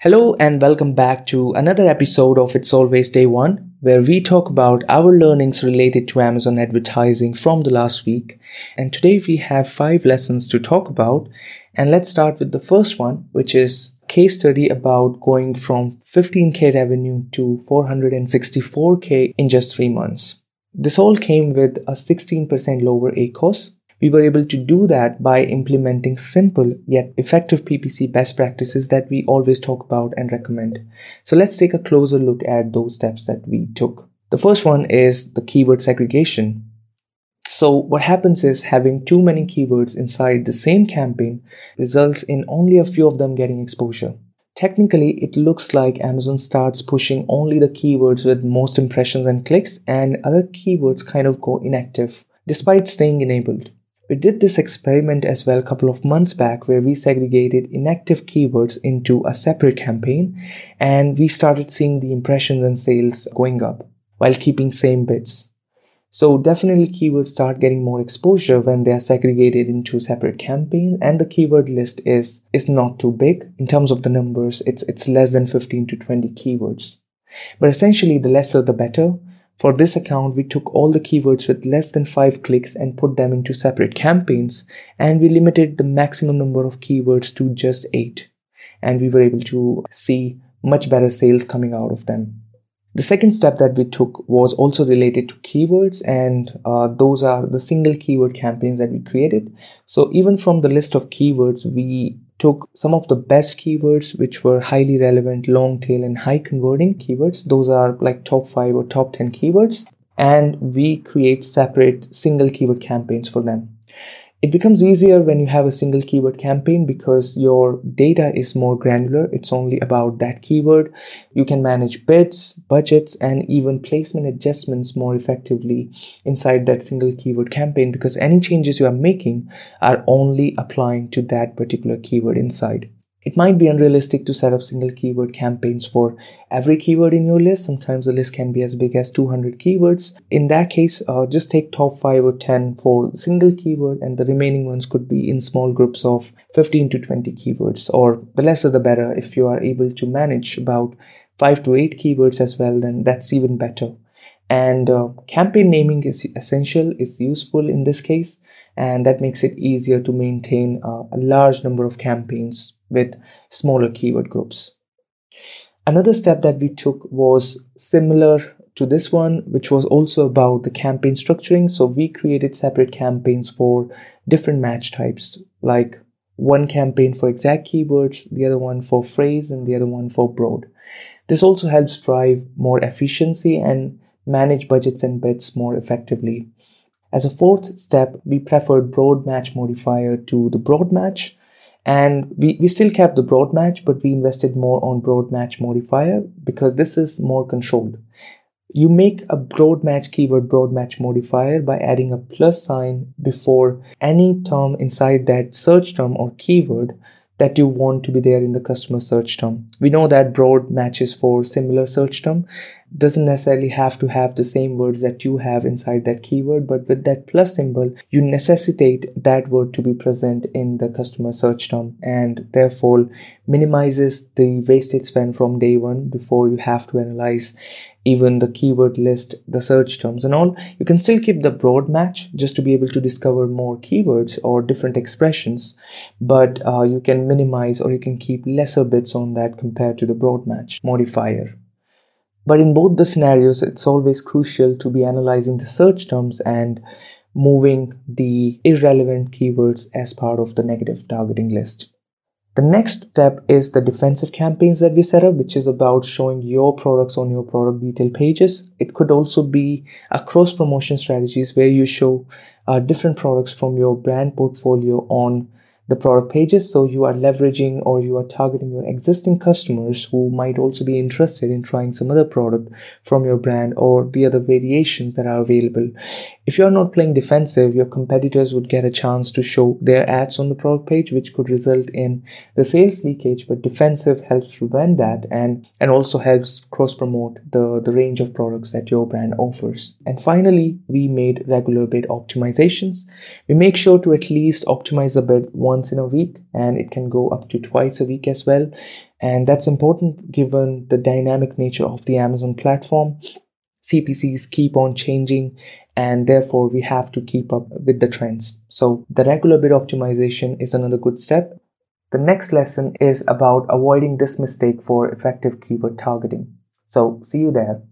Hello and welcome back to another episode of It's Always Day One, where we talk about our learnings related to Amazon advertising from the last week. And today we have five lessons to talk about. And let's start with the first one, which is case study about going from 15k revenue to 464k in just three months. This all came with a 16% lower ACOS we were able to do that by implementing simple yet effective PPC best practices that we always talk about and recommend. So let's take a closer look at those steps that we took. The first one is the keyword segregation. So what happens is having too many keywords inside the same campaign results in only a few of them getting exposure. Technically, it looks like Amazon starts pushing only the keywords with most impressions and clicks and other keywords kind of go inactive despite staying enabled. We did this experiment as well a couple of months back where we segregated inactive keywords into a separate campaign and we started seeing the impressions and sales going up while keeping same bids. So definitely keywords start getting more exposure when they are segregated into separate campaigns and the keyword list is is not too big in terms of the numbers it's it's less than 15 to 20 keywords. But essentially the lesser the better for this account, we took all the keywords with less than 5 clicks and put them into separate campaigns and we limited the maximum number of keywords to just 8 and we were able to see much better sales coming out of them. The second step that we took was also related to keywords, and uh, those are the single keyword campaigns that we created. So, even from the list of keywords, we took some of the best keywords which were highly relevant, long tail, and high converting keywords. Those are like top five or top 10 keywords. And we create separate single keyword campaigns for them. It becomes easier when you have a single keyword campaign because your data is more granular. It's only about that keyword. You can manage bids, budgets, and even placement adjustments more effectively inside that single keyword campaign because any changes you are making are only applying to that particular keyword inside. It might be unrealistic to set up single keyword campaigns for every keyword in your list. Sometimes the list can be as big as 200 keywords. In that case, uh, just take top 5 or 10 for single keyword, and the remaining ones could be in small groups of 15 to 20 keywords, or the lesser the better. If you are able to manage about 5 to 8 keywords as well, then that's even better. And uh, campaign naming is essential, is useful in this case, and that makes it easier to maintain uh, a large number of campaigns with smaller keyword groups. Another step that we took was similar to this one, which was also about the campaign structuring. So we created separate campaigns for different match types, like one campaign for exact keywords, the other one for phrase, and the other one for broad. This also helps drive more efficiency and manage budgets and bids more effectively. As a fourth step, we preferred broad match modifier to the broad match. And we, we still kept the broad match but we invested more on broad match modifier because this is more controlled. You make a broad match keyword broad match modifier by adding a plus sign before any term inside that search term or keyword that you want to be there in the customer search term. We know that broad matches for similar search term doesn't necessarily have to have the same words that you have inside that keyword, but with that plus symbol, you necessitate that word to be present in the customer search term and therefore minimizes the wasted spend from day one before you have to analyze even the keyword list, the search terms, and all. You can still keep the broad match just to be able to discover more keywords or different expressions, but uh, you can minimize or you can keep lesser bits on that compared to the broad match modifier. But in both the scenarios, it's always crucial to be analyzing the search terms and moving the irrelevant keywords as part of the negative targeting list. The next step is the defensive campaigns that we set up, which is about showing your products on your product detail pages. It could also be a cross promotion strategies where you show uh, different products from your brand portfolio on the product pages so you are leveraging or you are targeting your existing customers who might also be interested in trying some other product from your brand or the other variations that are available If you're not playing defensive, your competitors would get a chance to show their ads on the product page, which could result in the sales leakage. But defensive helps prevent that and, and also helps cross promote the, the range of products that your brand offers. And finally, we made regular bid optimizations. We make sure to at least optimize a bid once in a week, and it can go up to twice a week as well. And that's important given the dynamic nature of the Amazon platform. CPCs keep on changing and therefore we have to keep up with the trends. So the regular bid optimization is another good step. The next lesson is about avoiding this mistake for effective keyword targeting. So see you there.